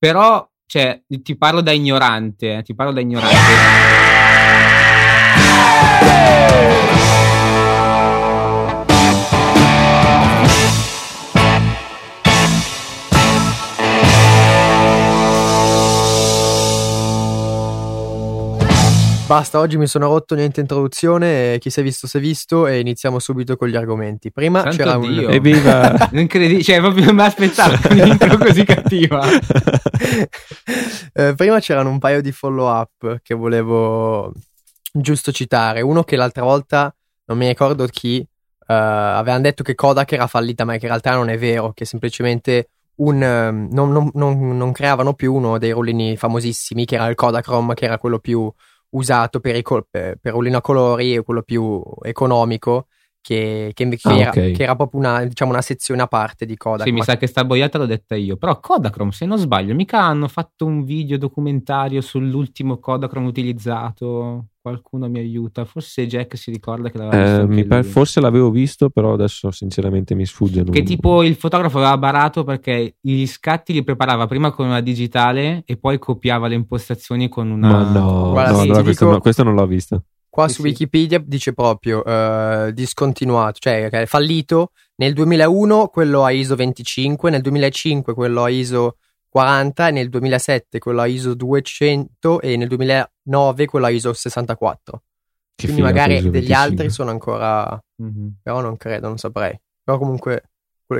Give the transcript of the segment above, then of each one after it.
Però, cioè, ti parlo da ignorante, eh, ti parlo da ignorante. Basta, oggi mi sono rotto niente introduzione, chi si è visto si è visto e iniziamo subito con gli argomenti. Prima Santo c'era Dio. un... Evviva! Incredibile, cioè proprio non mi aspettavo un'intro così cattiva. Eh, prima c'erano un paio di follow up che volevo giusto citare. Uno che l'altra volta, non mi ricordo chi, eh, avevano detto che Kodak era fallita, ma che in realtà non è vero, che semplicemente un, ehm, non, non- non- non creavano più uno dei rullini famosissimi, che era il Kodachrome, che era quello più usato per, i col- per, per rullino a colori e quello più economico, che, che, che Ah, era, ok. che era proprio una, diciamo, una sezione a parte di Kodak. Sì, mi sa che sta boiata l'ho detta io. Però Kodachrome, se non sbaglio, mica hanno fatto un video documentario sull'ultimo Kodachrome utilizzato. Qualcuno mi aiuta. Forse Jack si ricorda che l'aveva visto Eh, pare- lui. forse l'avevo visto, però adesso sinceramente mi sfugge. non- Che tipo il fotografo aveva barato perché gli scatti li preparava prima con una digitale e poi copiava le impostazioni con una. Ma no, Guarda, no, sì, allora questo, dico- no, questo non l'ho visto. Qua Sì, su sì. Wikipedia dice proprio eh, discontinuato, cioè è fallito nel 2001 quello a ISO 25, nel 2005 quello a ISO 40 e nel 2007 quello a ISO 200 e nel 2009 quello a ISO 64. Che Quindi magari degli 25. altri sono ancora, Mhm. però non credo, non saprei. Però comunque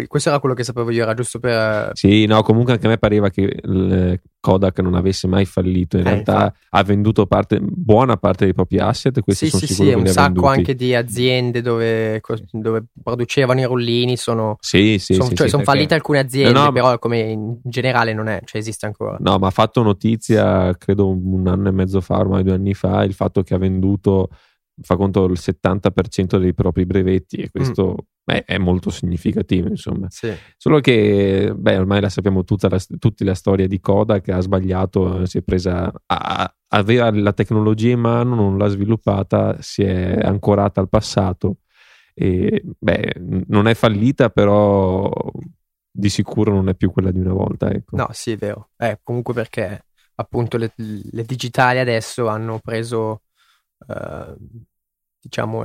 questo era quello che sapevo io, era giusto per... Sì, no, comunque anche a me pareva che il Kodak non avesse mai fallito. In Eh, realtà infatti. ha venduto parte- buona parte dei propri asset. Questi Sì, sono sì, sì, un sacco venduti. anche di aziende dove, dove producevano i rullini sono... Sì, sì, Son- sì, cioè, sì. sono fallite alcune aziende, No, no, però come in generale non è, cioè esiste ancora. No, ma ha fatto notizia, credo un anno e mezzo fa, ormai due anni fa, il fatto che ha venduto, fa conto, il 70% dei propri brevetti e questo Mm. beh, è molto significativo, insomma. Sì. Solo che, beh, ormai la sappiamo tutta, la, tutti la storia di Kodak, ha sbagliato, si è presa, a- aveva la tecnologia in mano, non l'ha sviluppata, si è ancorata al passato e, beh, non è fallita, però di sicuro non è più quella di una volta, ecco. No, sì, è vero. Eh, comunque perché appunto le, le digitali adesso hanno preso, eh, diciamo,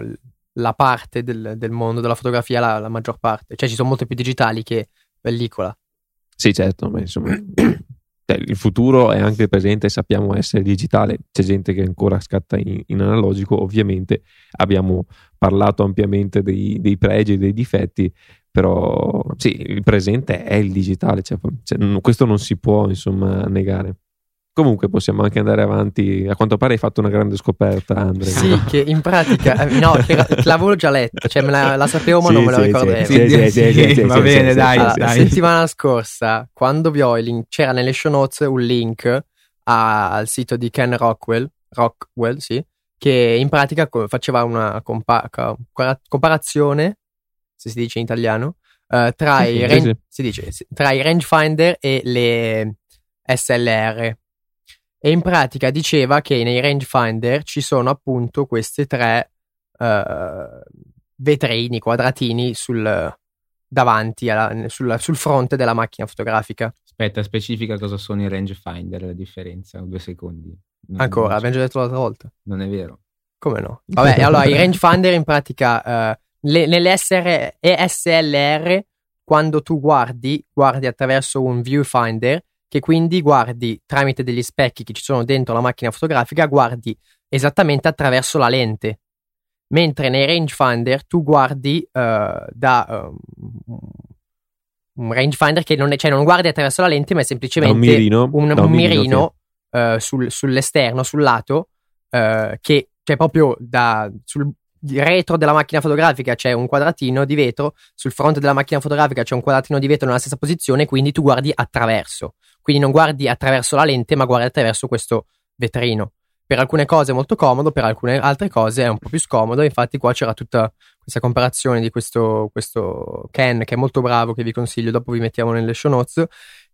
la parte del, del mondo della fotografia, la, la maggior parte. Cioè ci sono molte più digitali che pellicola. Sì, certo, ma insomma, cioè, il futuro è anche presente, sappiamo essere digitale, c'è gente che ancora scatta in, in analogico, ovviamente abbiamo parlato ampiamente dei, dei pregi e dei difetti, però sì, il presente è il digitale, cioè, cioè, questo non si può insomma negare. Comunque possiamo anche andare avanti, a quanto pare hai fatto una grande scoperta, Andrea. Sì, che in pratica, eh, no, che, l'avevo già letta, cioè me la, la sapevo ma Sì, non me la sì, ricordevo. sì, sì, sì, sì, sì, sì, va bene, dai, Allora, dai. settimana scorsa, quando vi ho il link, c'era nelle show notes un link a- al sito di Ken Rockwell, Rockwell, sì, che in pratica faceva una compa- comparazione, se si dice in italiano, eh, tra, Sì, i sì, range- sì. si dice, tra i rangefinder e le SLR. E in pratica diceva che nei rangefinder ci sono appunto questi tre eh, vetrini, quadratini sul, davanti alla- sul, sul fronte della macchina fotografica. Aspetta, specifica cosa sono i rangefinder, la differenza, due secondi. Non- Ancora, non, abbiamo già detto l'altra volta. non è vero. Come no? Vabbè, allora i rangefinder in pratica eh, le- nelle SR e SLR quando tu guardi, guardi attraverso un viewfinder che quindi guardi tramite degli specchi che ci sono dentro la macchina fotografica, guardi esattamente attraverso la lente. Mentre nei rangefinder tu guardi eh, da ehm, un rangefinder che non, è, cioè non guardi attraverso la lente, ma è semplicemente un mirino, un, un mirino, mirino eh, sul- sull'esterno, sul lato, eh, che c'è proprio da, sul retro della macchina fotografica c'è un quadratino di vetro, sul fronte della macchina fotografica c'è un quadratino di vetro nella stessa posizione, quindi tu guardi attraverso. Quindi non guardi attraverso la lente, ma guardi attraverso questo vetrino. Per alcune cose è molto comodo, per alcune altre cose è un po' più scomodo. Infatti, qua c'era tutta questa comparazione di questo, questo Ken, che è molto bravo, che vi consiglio, dopo vi mettiamo nelle show notes.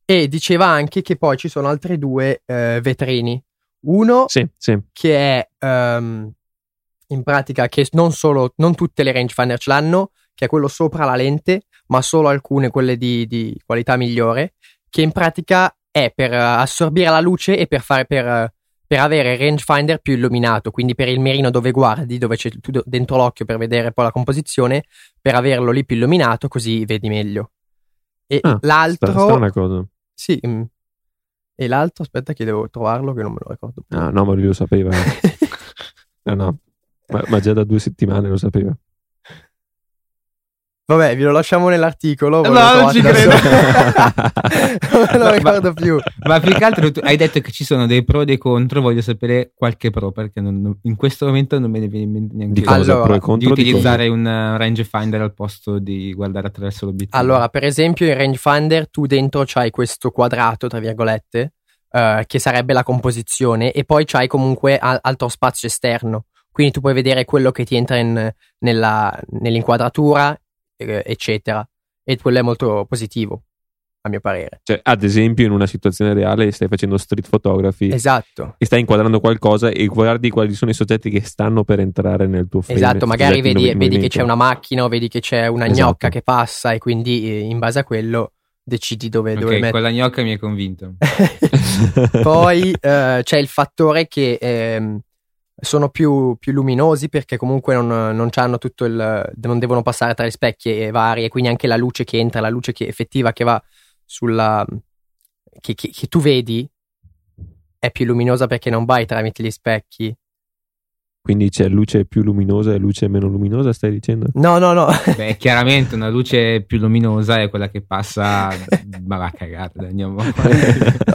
E diceva anche che poi ci sono altri due eh, vetrini. Uno Sì, sì. che è ehm, in pratica che non solo, non tutte le rangefinder ce l'hanno, che è quello sopra la lente, ma solo alcune, quelle di, di qualità migliore, che in pratica è per eh, assorbire la luce e per, fare, per, eh, per avere il rangefinder più illuminato, quindi per il mirino dove guardi, dove c'è tu dentro l'occhio per vedere poi la composizione, per averlo lì più illuminato così vedi meglio. E Ah, l'altro... Sta, sta una cosa. Sì, mm. e l'altro, aspetta che devo trovarlo che non me lo ricordo più. Ah, no, ma lui lo sapeva. No, no. Ma, ma già da due settimane lo sapeva. Vabbè, vi lo lasciamo nell'articolo. No, lo non ci credo. non me lo Ma- ricordo più. Ma più che altro tu hai detto che ci sono dei pro e dei contro, voglio sapere qualche pro perché non- in questo momento non me ne viene in mente neanche Di cosa? Allora, pro e di contro? di utilizzare un uh, rangefinder al posto di guardare attraverso l'obiettivo. Allora, per esempio, in rangefinder tu dentro c'hai questo quadrato, tra virgolette, eh, che sarebbe la composizione, e poi c'hai comunque altro spazio esterno. Quindi tu puoi vedere quello che ti entra in- nella- nell'inquadratura, eh, eccetera. E quello è molto positivo, a mio parere. Cioè, ad esempio, in una situazione reale stai facendo street photography Esatto. e stai inquadrando qualcosa e guardi quali sono i soggetti che stanno per entrare nel tuo frame. Esatto, magari vedi, vedi che c'è una macchina o vedi che c'è una Esatto. gnocca che passa e quindi eh, in base a quello decidi dove, Ok, dove mettere. quella gnocca mi hai convinto. Poi eh, c'è il fattore che ehm, sono più, più luminosi perché comunque non, non c'hanno tutto il. non devono passare tra gli specchi e vari, e quindi anche la luce che entra, la luce che, effettiva che va sulla. Che, che- che tu vedi è più luminosa perché non vai tramite gli specchi. Quindi c'è luce più luminosa e luce meno luminosa, stai dicendo? No, no, no. Beh, chiaramente una luce più luminosa è quella che passa. Ma va a cagare, andiamo.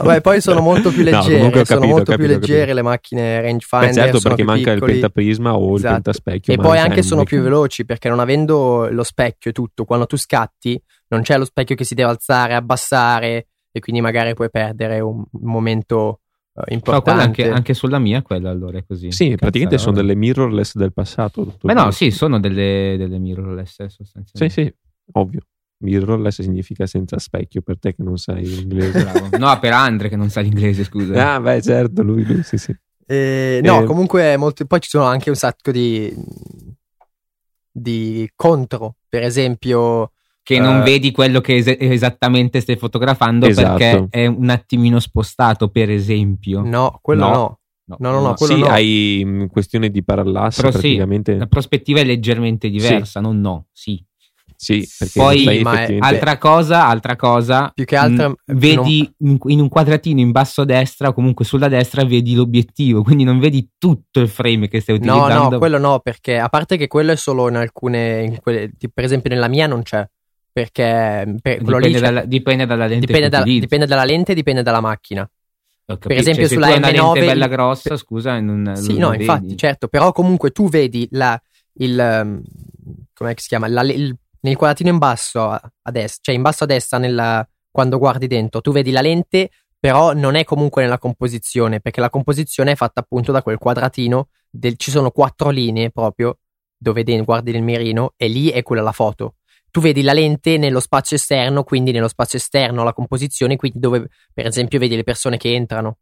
Beh, poi sono molto più No, leggere, comunque ho sono capito, molto ho più capito, ho leggere capito. le macchine rangefinder. Beh, certo, sono perché più manca piccoli. il pentaprisma o il Esatto. pentaspecchio. E poi anche sono più veloci perché non avendo lo specchio e tutto, quando tu scatti non c'è lo specchio che si deve alzare, abbassare e quindi magari puoi perdere un momento eh, Però quella importante. anche, anche sulla mia, quella allora è così. Sì, praticamente sono Cazzarola. delle mirrorless del passato. Beh, no, sì, sono delle, delle mirrorless eh, Sì, sostanzialmente. sì, ovvio. Mirrorless significa senza specchio per te che non sai l'inglese. Bravo. No, per Andre che non sa l'inglese, scusa. ah, beh, certo, lui, lui, sì, sì. Eh, no, Eh, comunque molto- poi ci sono anche un sacco di, di contro, per esempio. Che non Eh. vedi quello che es- esattamente stai fotografando Esatto. perché è un attimino spostato, per esempio. No, quello No. no. No, no, no, quello sì, no. hai mh, questione di parallasse Però sì, praticamente. La prospettiva è leggermente diversa, non no, sì. Sì, perché Poi, effettivamente- Altra cosa, altra cosa, Più che altro, mh, eh, vedi in, in un quadratino in basso a destra o comunque sulla destra vedi l'obiettivo, quindi non vedi tutto il frame che stai No, utilizzando. no, quello no, perché a parte che quello è solo in alcune, in quelle- per esempio nella mia non c'è, perché per, quello lì dipende, c'è- dalla, dipende dalla lente dipende, da- dipende dalla lente, dipende dalla macchina. Per esempio Cioè, sulla tu hai una M9 lente bella grossa, scusa, non, Sì, no, vedi. infatti, certo, però comunque tu vedi la, il, um, come si chiama, La- il- nel quadratino in basso a destra, cioè in basso a destra nella- quando guardi dentro, tu vedi la lente, però non è comunque nella composizione, perché la composizione è fatta appunto da quel quadratino, del- ci sono quattro linee proprio, dove guardi nel mirino, e lì è quella la foto. Tu vedi la lente nello spazio esterno, quindi nello spazio esterno la composizione, quindi dove per esempio vedi le persone che entrano.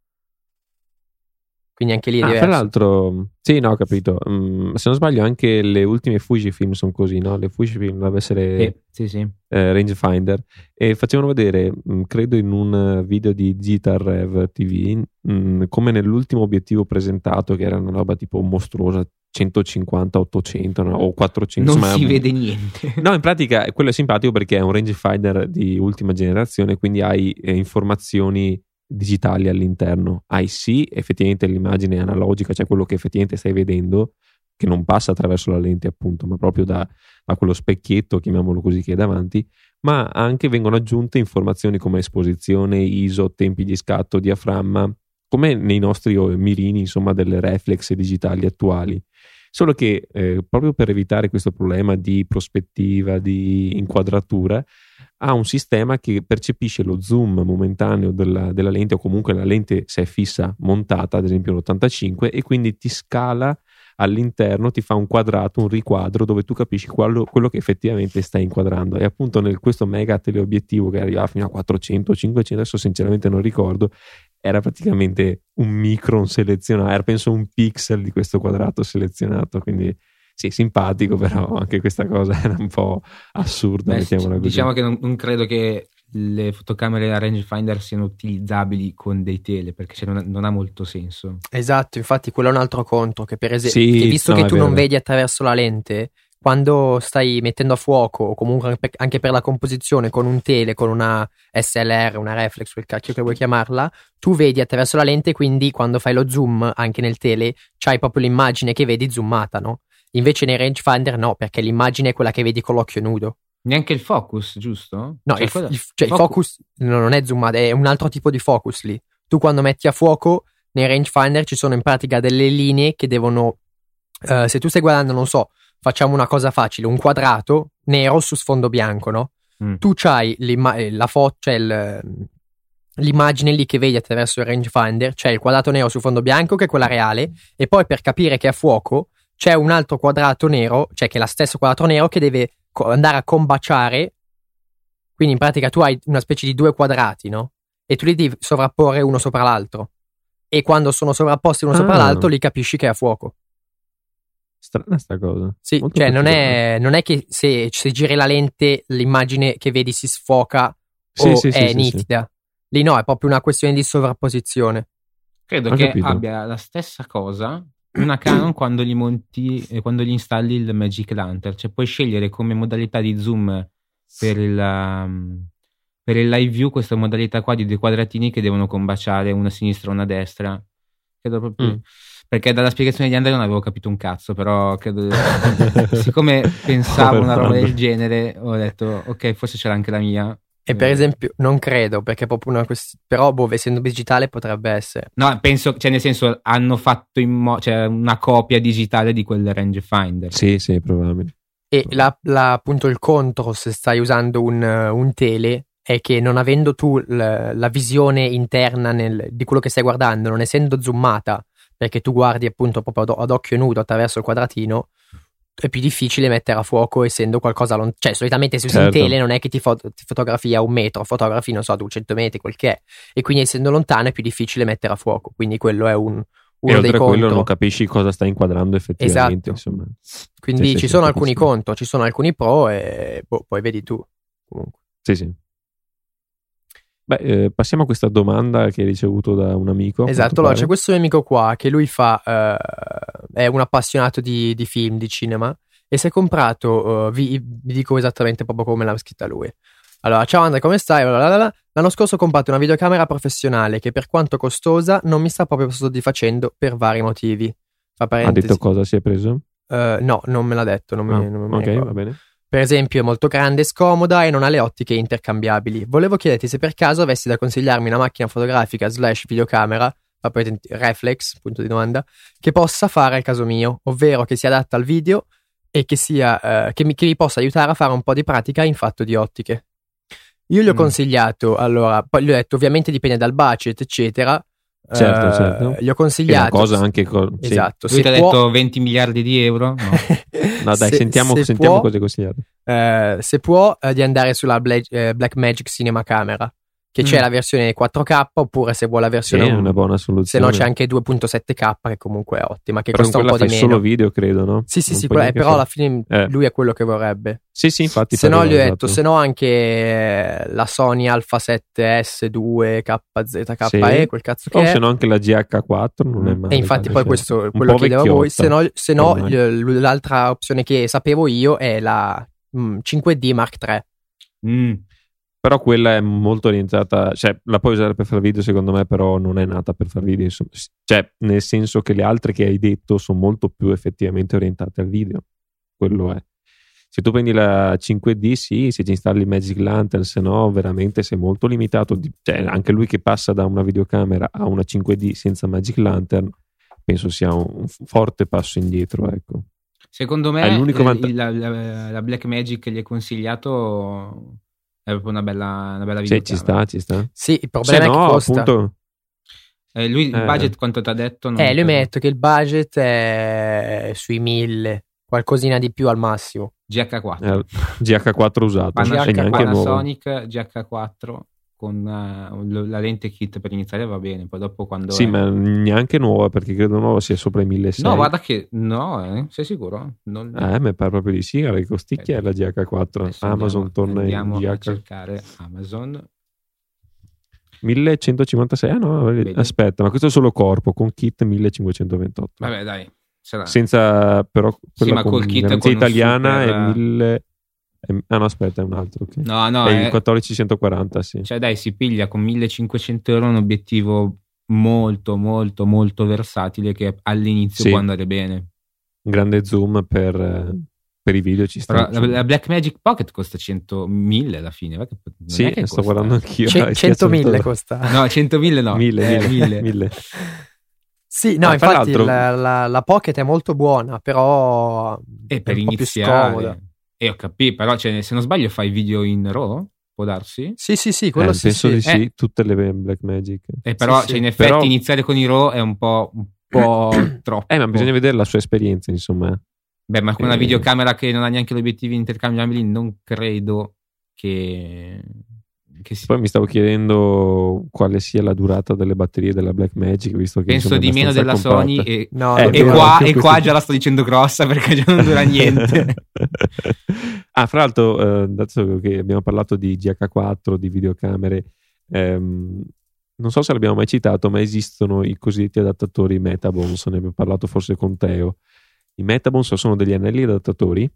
Quindi anche lì è Ah, diverso. tra l'altro, sì, no, ho capito. Mm, se non sbaglio, anche le ultime Fujifilm sono così, no? Le Fujifilm doveva essere Sì, sì, sì. eh, rangefinder e facevano vedere, mh, credo in un video di Digital Rev TV, mh, come nell'ultimo obiettivo presentato, che era una roba tipo mostruosa, 150, 800 no? o 400. Non si un- vede niente. No, in pratica quello è simpatico perché è un rangefinder di ultima generazione, quindi hai eh, informazioni digitali all'interno. Hai sì, effettivamente l'immagine analogica, cioè quello che effettivamente stai vedendo, che non passa attraverso la lente, appunto, ma proprio da, da quello specchietto, chiamiamolo così, che è davanti, ma anche vengono aggiunte informazioni come esposizione, ISO, tempi di scatto, diaframma, come nei nostri mirini, insomma, delle reflex digitali attuali. Solo che eh, proprio per evitare questo problema di prospettiva, di inquadratura, ha un sistema che percepisce lo zoom momentaneo della, della lente o comunque la lente se è fissa montata, ad esempio l'85, e quindi ti scala all'interno, ti fa un quadrato, un riquadro dove tu capisci quello, quello che effettivamente stai inquadrando. E appunto nel questo mega teleobiettivo che arriva fino a 400, 500, adesso sinceramente non ricordo, era praticamente un micron selezionato, era penso un pixel di questo quadrato selezionato, quindi sì, simpatico, però anche questa cosa era un po' assurda, Beh, mettiamola così. diciamo che non, non credo che le fotocamere a rangefinder siano utilizzabili con dei tele, perché cioè, non, ha, non, ha, molto senso. Esatto, infatti quello è un altro contro, che per esempio, sì, visto no, che tu non vedi attraverso la lente, quando stai mettendo a fuoco, o comunque anche per la composizione, con un tele, con una SLR, una reflex, quel cacchio che vuoi chiamarla, tu vedi attraverso la lente, quindi quando fai lo zoom anche nel tele, c'hai proprio l'immagine che vedi zoomata, no? Invece nei rangefinder no, perché l'immagine è quella che vedi con l'occhio nudo. Neanche il focus, giusto? No, cioè, il, cosa... il, cioè il, focus, no, non è zoomato, è un altro tipo di focus lì. Tu quando metti a fuoco, nei rangefinder ci sono in pratica delle linee che devono... Uh, se tu stai guardando, non so, facciamo una cosa facile, un quadrato nero su sfondo bianco, no? Mm. Tu c'hai eh, la foto, cioè il, l'immagine lì che vedi attraverso il rangefinder, c'è il quadrato nero su fondo bianco che è quella reale, e poi per capire che è a fuoco c'è un altro quadrato nero, cioè che è lo stesso quadrato nero che deve andare a combaciare. Quindi in pratica tu hai una specie di due quadrati, no? E tu li devi sovrapporre uno sopra l'altro. E quando sono sovrapposti uno ah. sopra l'altro, li capisci che è a fuoco. Strana sta cosa. Sì, Molto cioè non è, non è, che se, se, giri la lente l'immagine che vedi si sfoca sì, o sì, è sì, nitida. Lì no, è proprio una questione di sovrapposizione. Credo Ho che capito. abbia la stessa cosa una Canon quando gli monti, eh, quando gli installi il Magic Lantern, cioè puoi scegliere come modalità di zoom per il, um, per il live view questa modalità qua di due quadratini che devono combaciare una a sinistra e una a destra. Credo proprio. Mm. Perché dalla spiegazione di Andrea non avevo capito un cazzo, però credo, siccome pensavo una roba del genere, ho detto ok, forse c'era anche la mia. E per esempio, non credo, perché è proprio una questione. Però, boh, essendo digitale potrebbe essere. No, penso, cioè, nel senso, hanno fatto mo- cioè, una copia digitale di quel rangefinder. Sì, sì, probabile. E la, la, appunto il contro, se stai usando un, un tele, è che non avendo tu la, la visione interna nel, di quello che stai guardando, non essendo zoomata, perché tu guardi appunto proprio ad, occhio nudo attraverso il quadratino, è più difficile mettere a fuoco essendo qualcosa lontano. Cioè, solitamente se usi certo. in tele non è che ti, fo- ti, fotografi a un metro, fotografi, non so, a 200 metri, quel che è. E quindi essendo lontano è più difficile mettere a fuoco. Quindi quello è un. Uno e oltre a quello non capisci cosa stai inquadrando effettivamente. Esatto. Quindi sì, ci sì, sono alcuni contro, ci sono alcuni pro e boh, poi vedi tu. Comunque. Sì, sì. Beh, eh, passiamo a questa domanda che hai ricevuto da un amico. Esatto, allora c'è questo mio amico qua che lui fa, uh, è un appassionato di, di, film, di cinema e si è comprato, uh, vi, vi, dico esattamente proprio come l'ha scritta lui. Allora, ciao Andrea, come stai? L'anno scorso ho comprato una videocamera professionale che per quanto costosa non mi sta proprio soddisfacendo per vari motivi. Fa ha detto cosa si è preso? Uh, no, non me l'ha detto, non, ah, mi, non mi Ok, va bene. Per esempio, è molto grande e scomoda e non ha le ottiche intercambiabili. Volevo chiederti se per caso avessi da consigliarmi una macchina fotografica slash videocamera, reflex, punto di domanda, che possa fare al caso mio, ovvero che sia adatta al video e che, sia, uh, che, mi, che mi possa aiutare a fare un po' di pratica in fatto di ottiche. Io gli ho mm. consigliato, allora, poi gli ho detto ovviamente dipende dal budget, eccetera, Certo, uh, certo. Gli ho consigliato. Una cosa anche con... Esatto. Lui ti ha può... detto 20 miliardi di euro? No, no dai, se, sentiamo, se sentiamo può, cosa hai consigliato. Uh, se può, uh, di andare sulla Black, Black Magic Cinema Camera che c'è mm. la versione 4K oppure se vuole la versione sì, è una buona soluzione. Se no c'è anche 2.7K che comunque è ottima, che però costa un po' di meno. solo video, credo, no? Sì, sì, sì, però, però alla fine eh. lui è quello che vorrebbe. Sì, sì, infatti. Se no gli ho detto, se no anche eh, la Sony Alpha 7S2 KZKE, sì. quel cazzo che o è. se no anche la GH4, non è male. E infatti poi questo quello che chiedevo a voi, se no, se no l'altra opzione che sapevo io è la mm, 5D Mark III. Mm però quella è molto orientata, cioè la puoi usare per fare video secondo me, però non è nata per fare video, insomma. cioè nel senso che le altre che hai detto sono molto più effettivamente orientate al video, quello è. Se tu prendi la 5D, sì, se ci installi Magic Lantern, se no veramente sei molto limitato, cioè anche lui che passa da una videocamera a una 5D senza Magic Lantern, penso sia un forte passo indietro, ecco. Secondo me vanta- la, la, la Black Magic che gli hai consigliato è proprio una bella, una bella Sì, ci sta, ci sta. Sì, il problema Se è no, che costa. Appunto... Eh, lui il eh. budget quanto ti ha detto? Non eh, lui mi ha detto che il budget è sui 1000, qualcosina di più al massimo. GH4. Eh, GH4 usato. Panasonic, Panasonic GH4. Con uh, la lente kit per iniziare va bene, poi dopo quando... Sì, è... ma neanche nuova perché credo nuova sia sopra i 1600. No, guarda che... No, eh, sei sicuro? Non... Eh, mi pare proprio di sì, che costicchia eh, è la GH4. Amazon andiamo, torna andiamo in GH... a cercare Amazon. 1156, ah no, Vedi. aspetta, ma questo è solo corpo, con kit 1528. Vabbè dai. Sarà... Senza però... Sì, ma col kit con italiana super... è 1000... Ah no, aspetta, è un altro. Okay. No, no, è, è il 1440, sì. Cioè, dai, si piglia con 1500 euro un obiettivo molto, molto, molto versatile che all'inizio sì. può andare bene. Un grande zoom per, per i video ci sta. La, la Black Magic Pocket costa 100.000 alla fine. Non sì, è che sto costa. guardando anch'io. C- 100.000 costa. No, 100.000 no. 1000, eh, 1000. 1000. Sì, no, Ah, infatti la, la- la Pocket è molto buona, però E per è un po' più iniziare. scomoda. E ho capito, però cioè, se non sbaglio fai video in RAW, può darsi? Sì, sì, sì, quello Eh, sì, penso sì. di sì, Eh. tutte le Black Magic. E però Sì, cioè, in effetti Però- iniziare con i RAW è un po', un po' troppo. Eh, ma bisogna vedere la sua esperienza, insomma. Beh, ma con una Eh. videocamera che non ha neanche gli obiettivi intercambiabili, non credo che si... Poi mi stavo chiedendo quale sia la durata delle batterie della Black Magic, visto che Penso di meno della abbastanza Sony compatta. e, No, Eh, e qua, e qua già la sto dicendo grossa perché già non dura niente. ah, fra l'altro, eh, dato che abbiamo parlato di GH4, di videocamere, ehm, non so se l'abbiamo mai citato, ma esistono i cosiddetti adattatori Metabons, ne abbiamo parlato forse con Teo. I Metabons sono degli anelli adattatori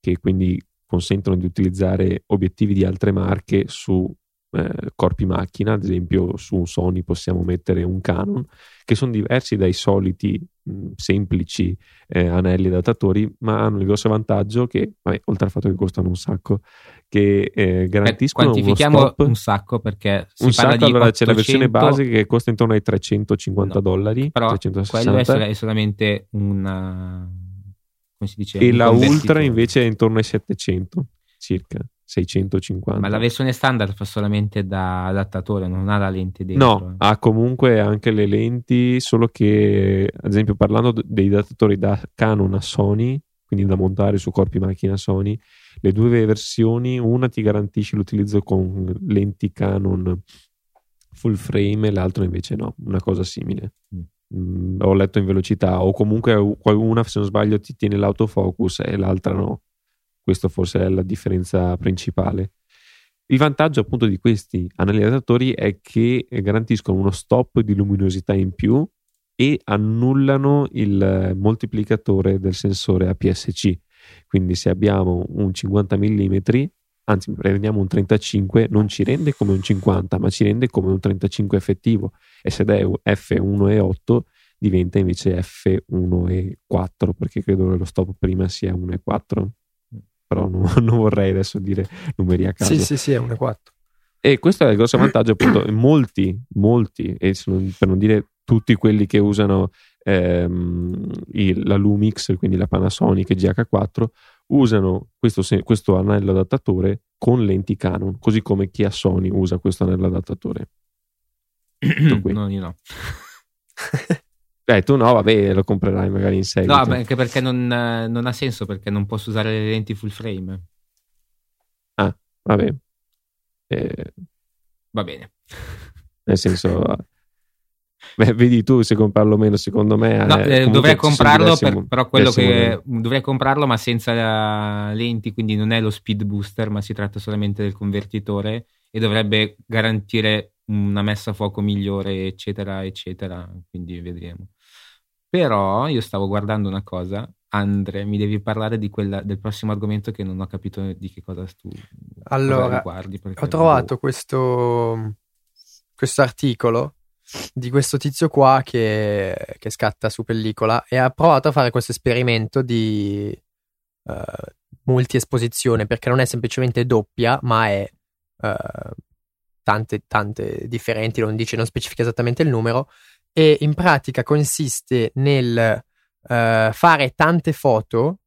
che quindi consentono di utilizzare obiettivi di altre marche su eh, corpi macchina, ad esempio su un Sony possiamo mettere un Canon, che sono diversi dai soliti mh, semplici eh, anelli adattatori, ma hanno il grosso vantaggio che, vabbè, oltre al fatto che costano un sacco, che eh, garantiscono uno Quantifichiamo stop un sacco perché si un parla sacco, allora c'è la versione 800, base che costa intorno ai 350 No, dollari, però 360, quello è, sol- è solamente una come si dice e la Ultra invece è intorno ai 700 circa, 650. ma la versione standard fa solamente da adattatore non ha la lente dentro No, ha comunque anche le lenti, solo che, ad esempio, parlando dei datatori da Canon a Sony, quindi da montare su corpi macchina Sony, le due versioni, una ti garantisce l'utilizzo con lenti Canon full frame e l'altra invece no, una cosa simile. Mm. Mm, ho letto in velocità, o comunque una, se non sbaglio, ti tiene l'autofocus e l'altra no. Questo forse è la differenza principale. Il vantaggio appunto di questi anelli adattatori è che garantiscono uno stop di luminosità in più e annullano il moltiplicatore del sensore APS-C. Quindi se abbiamo un 50 mm, anzi prendiamo un 35, non ci rende come un 50, ma ci rende come un 35 effettivo. E se è F1.8 diventa invece F1.4 perché credo che lo stop prima sia 1.4 però non, non, vorrei adesso dire numeri a caso. Sì, sì, sì, è 1.4. E questo è il grosso vantaggio, appunto, molti, molti, e per non dire tutti quelli che usano ehm, il, la Lumix, quindi la Panasonic GH4, usano questo, questo anello adattatore con lenti Canon, così come chi ha Sony usa questo anello adattatore. no, io no. Eh, tu no, vabbè, lo comprerai magari in seguito. No, anche perché non, non, ha senso, perché non posso usare le lenti full frame. Ah, vabbè. Eh, Va bene. Nel senso... Beh, vedi tu se comprarlo o meno, secondo me... No, eh, dovrei comprarlo, per, però quello che... modelli. Dovrei comprarlo, ma senza lenti, quindi non è lo speed booster, ma si tratta solamente del convertitore e dovrebbe garantire una messa a fuoco migliore, eccetera, eccetera. Quindi vedremo. Però io stavo guardando una cosa. Andre, mi devi parlare di quella, del prossimo argomento che non ho capito di che cosa tu allora, guardi. Ho trovato questo, questo articolo di questo tizio qua che, che, scatta su pellicola e ha provato a fare questo esperimento di uh, multi-esposizione perché non è semplicemente doppia, ma è uh, tante, tante differenti, non dice, non specifica esattamente il numero e in pratica consiste nel uh, fare tante foto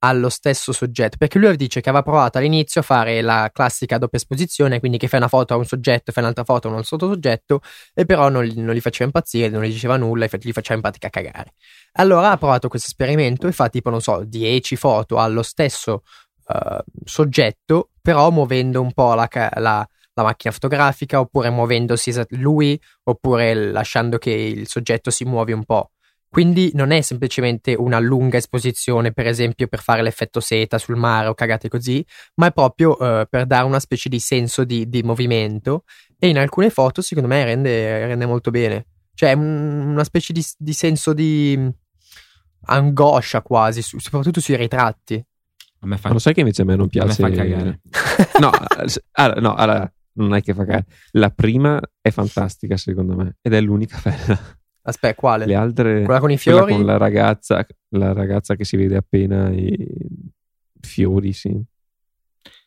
allo stesso soggetto. Perché lui dice che aveva provato all'inizio a fare la classica doppia esposizione quindi che fai una foto a un soggetto fai un'altra foto a un sottosoggetto e però non, non li faceva impazzire non gli diceva nulla e li faceva in pratica cagare. Allora ha provato questo esperimento e fa tipo non so 10 foto allo stesso uh, soggetto però muovendo un po' la, la la macchina fotografica, oppure muovendosi lui, oppure lasciando che il soggetto si muovi un po'. Quindi non è semplicemente una lunga esposizione, per esempio, per fare l'effetto seta sul mare o cagate così, ma è proprio uh, per dare una specie di senso di, di, movimento. E in alcune foto, secondo me, rende, rende molto bene. Cioè, un, una specie di, di, senso di angoscia quasi, su, soprattutto sui ritratti. A me fa... Ma lo sai che invece a me non piace. A me fa cagare. no, allora, no, allora, non è che fa cagare. La prima è fantastica, secondo me, ed è l'unica bella. Aspetta, quale? Le altre. Quella con i fiori? Con la ragazza, la ragazza che si vede appena i fiori, sì.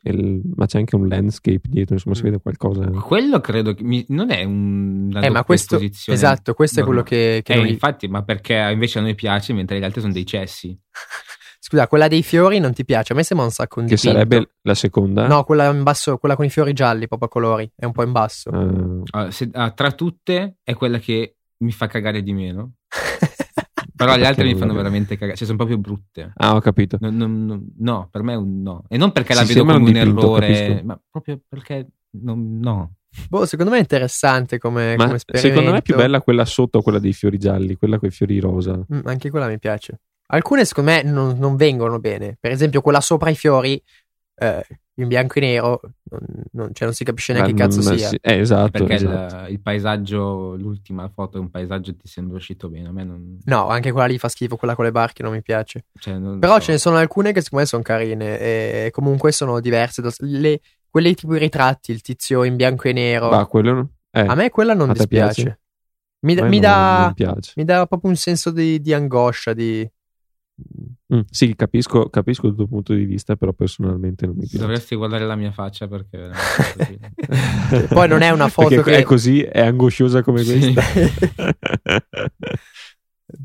Il, ma c'è anche un landscape dietro, insomma, si mm. vede qualcosa. Quello credo che mi, non è un, una eh, ma questo, Esatto, questo no, è quello che. che eh, noi... infatti, ma perché invece a noi piace, mentre gli altri sono dei cessi. Scusa, quella dei fiori non ti piace? A me sembra un sacco un Che dipinto. sarebbe la seconda? No, quella in basso, quella con i fiori gialli, proprio a colori. È un po' in basso. Uh. Uh, se, uh, tra tutte è quella che mi fa cagare di meno. Però le altre mi fanno veramente cagare, cioè sono proprio brutte. Ah, ho capito. No, no, no, no per me è un no. E non perché la vedo come un, dipinto, errore, capisco. ma proprio perché no. Boh, secondo me è interessante come, ma come Secondo me è più bella quella sotto quella dei fiori gialli, quella con i fiori rosa. Mm, anche quella mi piace. Alcune secondo me non, non, vengono bene. Per esempio quella sopra i fiori, eh, in bianco e nero, non, non, cioè non si capisce neanche che cazzo sia. Sì. Eh, esatto. Perché esatto. Il, il, paesaggio, l'ultima foto è un paesaggio ti sembra uscito bene. A me non... No, anche quella lì fa schifo, quella con le barche non mi piace. Cioè, Però so. ce ne sono alcune che secondo me sono carine e comunque sono diverse. Le, quelle tipo i ritratti, il tizio in bianco e nero. Ma quello eh. A me quella non dispiace. Mi, mi, dà, mi, dà, proprio un senso di, di angoscia, di Mm, sì, capisco, capisco, il tuo punto di vista, però personalmente non mi piace. Dovresti guardare la mia faccia perché... Poi non è una foto perché che... è così, è angosciosa come sì. questa.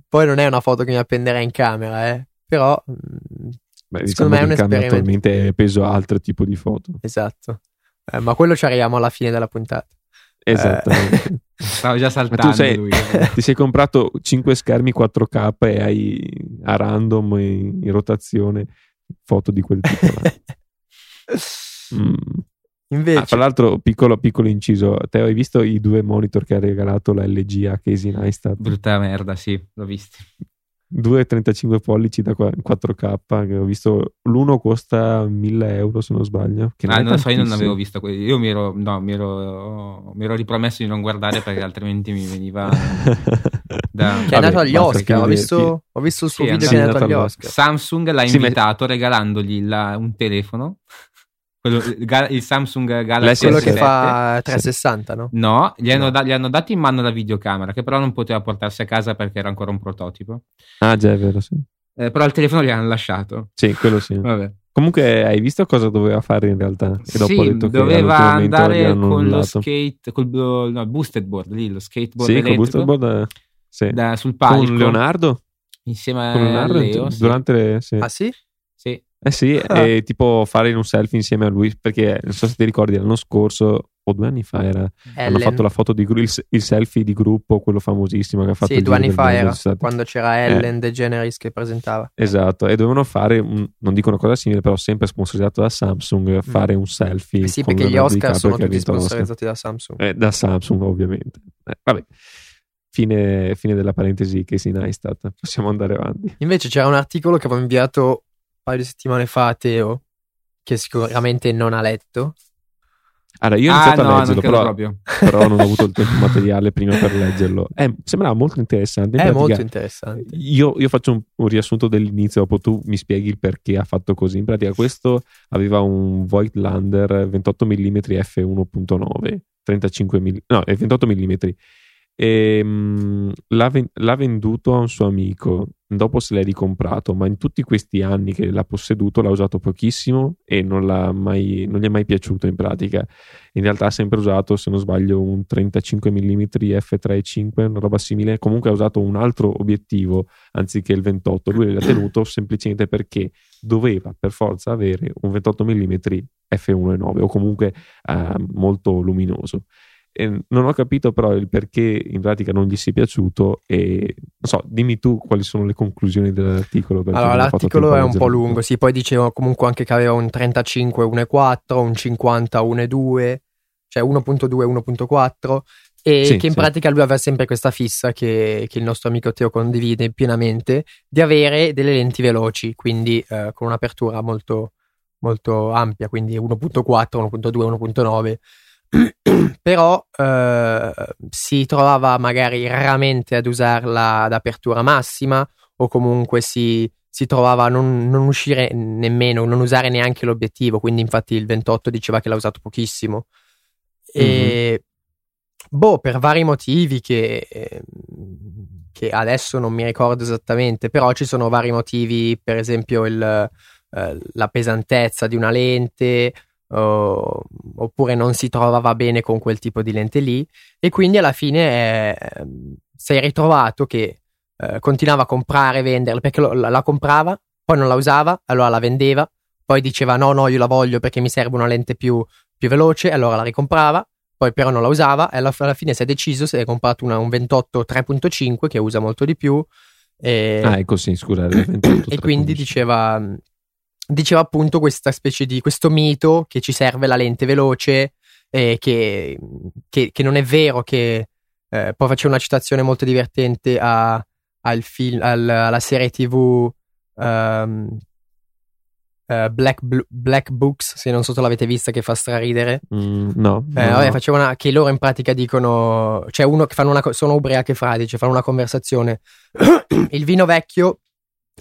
Poi non è una foto che mi appenderei in camera, eh. però... Mm, Beh, diciamo secondo me è un esperimento. Attualmente peso altro tipo di foto. Esatto. Eh, ma quello ci arriviamo alla fine della puntata. Esattamente. Eh. Stavo già saltando sei, lui. Ti sei comprato 5 schermi 4K e hai a random in, in rotazione foto di quel tipo. mm. Invece... Ah, tra l'altro, piccolo, piccolo inciso, te hai visto i due monitor che ha regalato la LG a Casey Neistat? Brutta merda, sì, l'ho visto. 2,35 pollici da 4K che ho visto l'uno costa 1000 euro se non sbaglio che ah non lo so io non avevo visto quelli io mi ero, no, mi, ero, mi ero ripromesso di non guardare perché altrimenti mi veniva da... che è andato agli Oscar ho visto, ho visto, il suo sì, video che è andato agli Oscar. Samsung l'ha invitato sì, regalandogli la, un telefono quello, il Samsung Galaxy quello che fa 360 no? no, gli hanno, no. Da, gli hanno, dato in mano la videocamera che però non poteva portarsi a casa perché era ancora un prototipo ah già è vero sì eh, però il telefono gli hanno lasciato sì quello sì Vabbè. Comunque, hai visto cosa doveva fare in realtà? E dopo sì, detto doveva andare con lo skate, col no, boosted board lì, lo skateboard sì, elettrico. Boosted board, sì. da, sul palco. Con Leonardo? Insieme con Leonardo, a Leo. Durante sì. le, sì. Ah sì? Eh sì, ah. e tipo fare un selfie insieme a lui, perché non so se ti ricordi, l'anno scorso o due anni fa era, Ellen. hanno fatto la foto di il, il, selfie di gruppo, quello famosissimo che ha fatto Sì, due anni fa era, quando c'era eh. Ellen eh. DeGeneres che presentava. Esatto, e dovevano fare, un, non dico una cosa simile, però sempre sponsorizzato da Samsung, mm. fare un selfie. Eh sì, perché gli Oscar sono tutti sponsorizzati da Samsung. Eh, da Samsung, ovviamente. Eh, vabbè. Fine, fine, della parentesi Casey Neistat, possiamo andare avanti. Invece c'era un articolo che avevo inviato paio di settimane fa a Teo, che sicuramente non ha letto. Allora, io ho iniziato ah, no, a leggerlo, però, però, non ho avuto il tempo materiale prima per leggerlo. Eh, sembrava molto interessante. In è pratica, molto interessante. Io, io faccio un, un, riassunto dell'inizio, dopo tu mi spieghi il perché ha fatto così. In pratica, questo aveva un Voigtlander 28 mm f1.9, 35 mm, no, 28 mm e, mh, l'ha, l'ha, venduto a un suo amico, dopo se l'è ricomprato, ma in tutti questi anni che l'ha posseduto l'ha usato pochissimo e non, mai, non gli è mai piaciuto in pratica. In realtà ha sempre usato, se non sbaglio, un 35 mm f3.5, una roba simile, comunque ha usato un altro obiettivo anziché il 28, lui l'ha tenuto semplicemente perché doveva per forza avere un 28 mm f1.9 o comunque eh, molto luminoso. E non ho capito però il perché in pratica non gli sia piaciuto e non so, dimmi tu quali sono le conclusioni dell'articolo. Allora, l'articolo è un po' lungo, sì, poi dicevo comunque anche che aveva un 35 1.4, un 50 1.2 cioè 1.2 1.4 e Sì, che in sì. pratica lui aveva sempre questa fissa che, che il nostro amico Teo condivide pienamente di avere delle lenti veloci, quindi eh, con un'apertura molto, molto ampia, quindi 1.4, 1.2, 1.9. Però eh, si trovava magari raramente ad usarla ad apertura massima o comunque si, si trovava a non, non uscire nemmeno, non usare neanche l'obiettivo, quindi infatti il 28 diceva che l'ha usato pochissimo. E boh, per vari motivi che, che adesso non mi ricordo esattamente, però ci sono vari motivi, per esempio il, eh, la pesantezza di una lente, o- oppure non si trovava bene con quel tipo di lente lì, e quindi alla fine eh, si è ritrovato che eh, continuava a comprare e venderla perché lo- la, la comprava, poi non la usava, allora la vendeva, poi diceva no, no, io la voglio perché mi serve una lente più, più veloce, allora la ricomprava, poi però non la usava e alla, alla fine si è deciso, si è comprato una- un 28 3.5 che usa molto di più e, Ah, ecco sì, scusa. era il 28, e quindi 3.5. diceva, diceva appunto questa specie di questo mito che ci serve la lente veloce e che, che- che non è vero che eh, poi faceva una citazione molto divertente a- al film, al- alla serie tv ehm, eh, Black, Blu- Black Books, se non so se l'avete vista, che fa straridere. Mm, no, Eh, no, vabbè, faceva una, che loro in pratica dicono, cioè uno che fanno una, sono ubriache fradicie, fanno una conversazione. il vino vecchio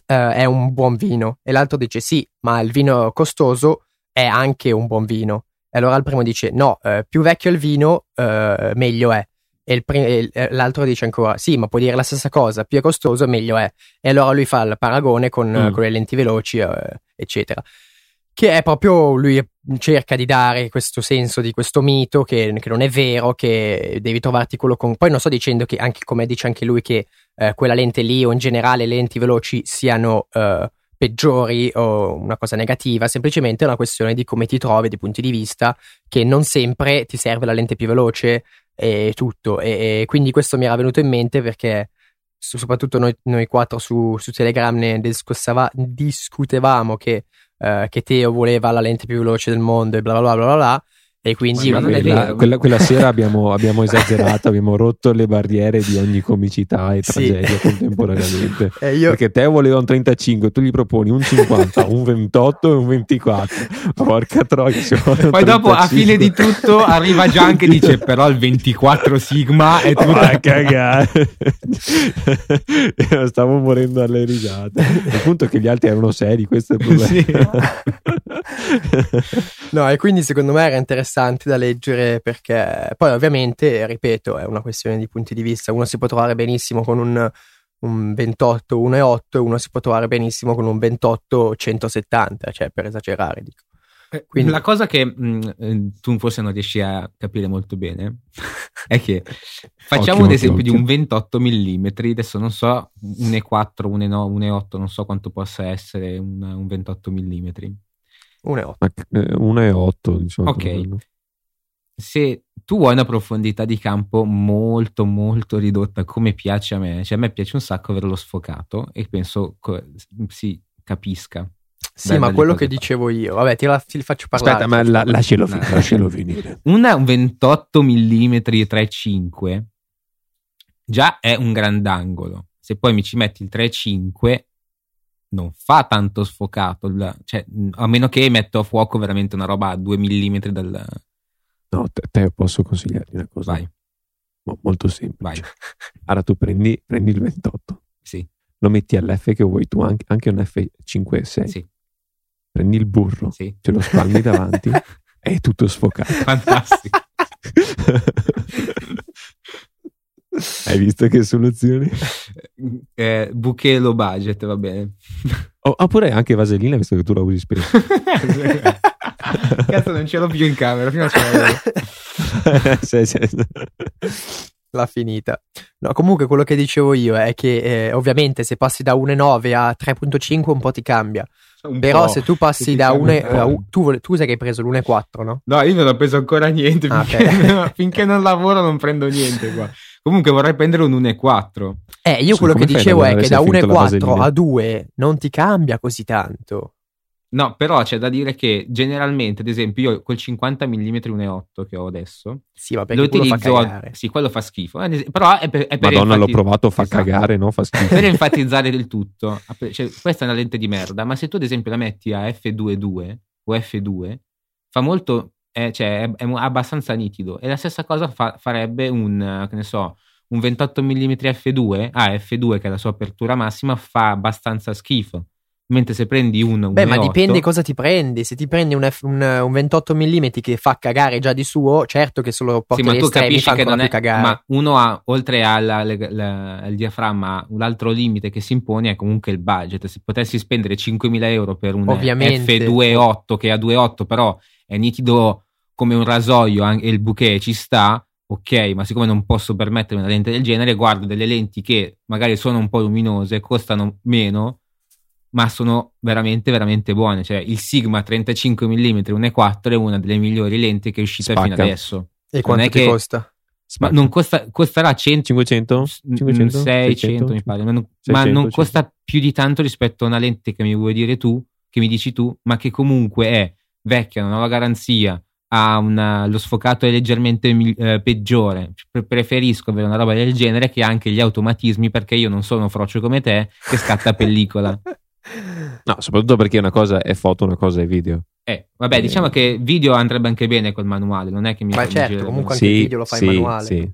eh, è un buon vino e l'altro dice sì, ma il vino costoso è anche un buon vino. E allora il primo dice no, eh, più vecchio il vino, eh, meglio è. E il pri- il- eh, l'altro dice ancora sì, ma puoi dire la stessa cosa, più è costoso, meglio è. E allora lui fa il paragone con, Mm. con le lenti veloci, eh, eccetera. Che è proprio lui cerca di dare questo senso di questo mito che, che non è vero, che devi trovarti quello con. Poi non sto dicendo che, anche come dice anche lui, che eh, quella lente lì o in generale le lenti veloci siano eh, peggiori o una cosa negativa, semplicemente è una questione di come ti trovi, di punti di vista, che non sempre ti serve la lente più veloce e tutto. E, e quindi questo mi era venuto in mente perché so- soprattutto noi, noi quattro su, su Telegram ne discussava- discutevamo che, eh, che Teo voleva la lente più veloce del mondo e bla bla bla bla bla. E quindi Sì, ma quella, quella- quella sera abbiamo, abbiamo esagerato, abbiamo rotto le barriere di ogni comicità e Sì. tragedia contemporaneamente. E io, Perché te voleva un 35, tu gli proponi un 50, un 28 e un 24. Porca troia. Poi dopo, a 35. fine di tutto, arriva Gianca e dice: Però il 24 Sigma è tutto. a cagare. Stavo morendo alle risate. Il punto è che gli altri erano seri, questo è il problema. No, e quindi secondo me era interessante da leggere perché poi ovviamente, ripeto, è una questione di punti di vista. Uno si può trovare benissimo con un, un 28 1.8 e uno si può trovare benissimo con un 28 170, cioè per esagerare dico. Eh, Quindi- La cosa che mh, eh, tu forse non riesci a capire molto bene è che facciamo un esempio di un 28 mm, adesso non so, un E4, un E9, un E8, non so quanto possa essere un, un 28 mm. 1.8. Ma, eh, uno e otto, diciamo. Ok. Se tu vuoi una profondità di campo molto molto ridotta come piace a me, cioè a me piace un sacco averlo sfocato e penso co- si capisca. Sì, ma quello che fa. dicevo io, vabbè, ti, la- ti faccio parlare. Aspetta, ma la- lascialo, No. lascialo finire. Una un 28 mm 3.5 già è un grandangolo. Se poi mi ci metti il 3.5 non fa tanto sfocato, cioè, a meno che metto a fuoco veramente una roba a 2 mm dal... No, te, te posso consigliarti una cosa Vai, mo- molto semplice. vai, Allora tu prendi, prendi il 28, sì, lo metti all'F che vuoi tu, anche, anche un F5 e 6. sì, Prendi il burro, sì. ce lo spalmi davanti è tutto sfocato. Fantastico. Hai visto che soluzioni? Eh, buche low budget, va bene. Oh, oppure anche vaselina, visto che tu la usi spesso. Cazzo, non ce l'ho più in camera, prima ce l'avevo. Sì, sì. l'ha finita. No, comunque quello che dicevo io è che eh, ovviamente se passi da 1.9 a 3.5 un po' ti cambia. Un Però po'. se tu passi da 1 cambia un po'. a u- tu, tu sai che hai preso l'1.4, no? No, io non ho preso ancora niente. Ah, Finché, ok. finché non lavoro non prendo niente qua. Comunque vorrei prendere un 1.4. Eh, io Sì, quello che dicevo è che da hai finito la 1.4 vasellina? a 2 non ti cambia così tanto. No, però c'è da dire che generalmente, ad esempio, io col 50 mm 1.8 che ho adesso, Sì, ma lo perché quello fa utilizzo. cagare. sì, quello fa schifo. Però è per, è per Madonna, l'ho provato, fa Esatto. cagare, no? Fa schifo. Per enfatizzare del tutto, cioè, questa è una lente di merda, ma se tu ad esempio la metti a f2.2 o f2, fa molto, eh, cioè è, è abbastanza nitido. E la stessa cosa fa- farebbe un, che ne so, un 28 mm f2, ah, f2 che è la sua apertura massima, fa abbastanza schifo. Mentre se prendi un, un Beh, ma 1.8, dipende cosa ti prendi. Se ti prendi un, F- un, un 28 mm che fa cagare già di suo, certo che solo Sì, porti ma agli tu capisci che non è. cagare. Ma uno ha, oltre alla- la- la- al diaframma, un altro limite che si impone è comunque il budget. Se potessi spendere 5.000 euro per un Ovviamente. F2.8 che a 2.8 però è nitido come un rasoio e il bouquet ci sta, ok, ma siccome non posso permettermi una lente del genere, guardo delle lenti che magari sono un po' luminose, costano meno, ma sono veramente, veramente buone. Cioè, il Sigma 35 mm 1.4 è una delle migliori lenti che è uscita fino Spacca. adesso. e quanto ti che- costa? Ma non costa, costerà 100, 500? 500? 600 mi pare, ma non, ma 600, non sì. costa più di tanto rispetto a una lente che mi vuoi dire tu, che mi dici tu, ma che comunque è vecchia, non ha la garanzia, ha una- lo sfocato è leggermente eh, peggiore. Pre- preferisco avere una roba del genere che anche gli automatismi perché io non sono frocio come te che scatta pellicola. No, soprattutto perché una cosa è foto, una cosa è video. Eh, vabbè, Eh. diciamo che video andrebbe anche bene col manuale, non è che mi Ma certo, comunque anche il video lo fai sì, manuale. Sì,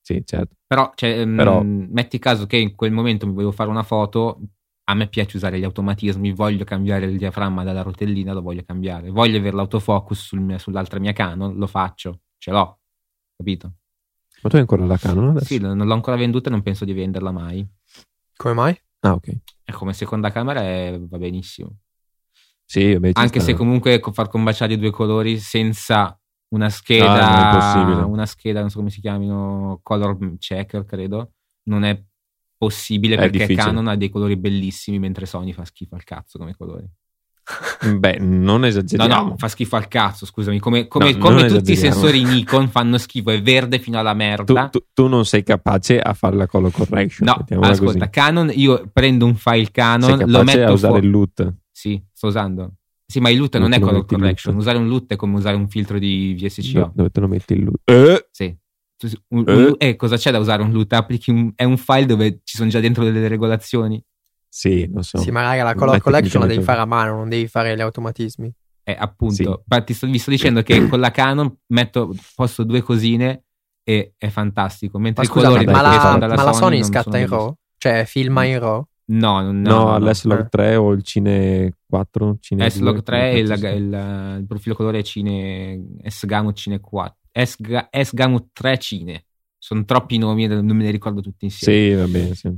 sì, certo. Però, cioè, mm, Però- metti caso che in quel momento mi volevo fare una foto, a me piace usare gli automatismi, voglio cambiare il diaframma dalla rotellina, lo voglio cambiare. Voglio avere l'autofocus sul mio- sull'altra mia Canon, lo faccio, ce l'ho, capito? Ma tu hai ancora la Canon adesso? Sì, non l'ho ancora venduta e non penso di venderla mai. Come mai? Ah, ok. E come seconda camera è- va benissimo. Sì, ci Anche sta. se comunque co- far combaciare i due colori senza una Ah, scheda, non è possibile. una scheda, non so come si chiamino, color checker, credo, non è possibile È perché difficile. Canon ha dei colori bellissimi mentre Sony fa schifo al cazzo come colori. Beh, non No, esageriamo. no, fa schifo al cazzo, scusami, come, come- No, come non tutti i sensori Nikon fanno schifo, è verde fino alla Tu, merda. tu- tu non sei capace a fare la color correction. no, ascolta, così. Canon, io prendo un file Canon, lo metto a usare fu- il loot. Sì, sto usando. Sì, ma il LUT non Dove è color correction. Usare un LUT è come usare un filtro di VSCO. No, dove te lo metti il loot? Eh, Sì. Tu- un- Eh? un- eh, cosa c'è da usare un LUT? Applichi un- è un file dove ci sono già dentro delle regolazioni. sì, lo so. Sì, ma raga, la color collection la devi fare a mano, non devi fare gli automatismi. Eh, appunto, Sì. Ma ti sto, vi sto dicendo che con la Canon metto, posto due cosine e è fantastico. Ma Mentre i scusa, colori ma la, ma la Sony scatta in. RAW? Cioè, filma in RAW? No, no, No, no, l'S-Log Eh. 3 o il Cine 4? Cine S-Log 2, 3 e il, il- il profilo colore è Cine S-Gamut Cine 4. S- S-Gamut 3 Cine. Sono troppi nomi, non me ne ricordo tutti insieme. Sì, va bene, sì.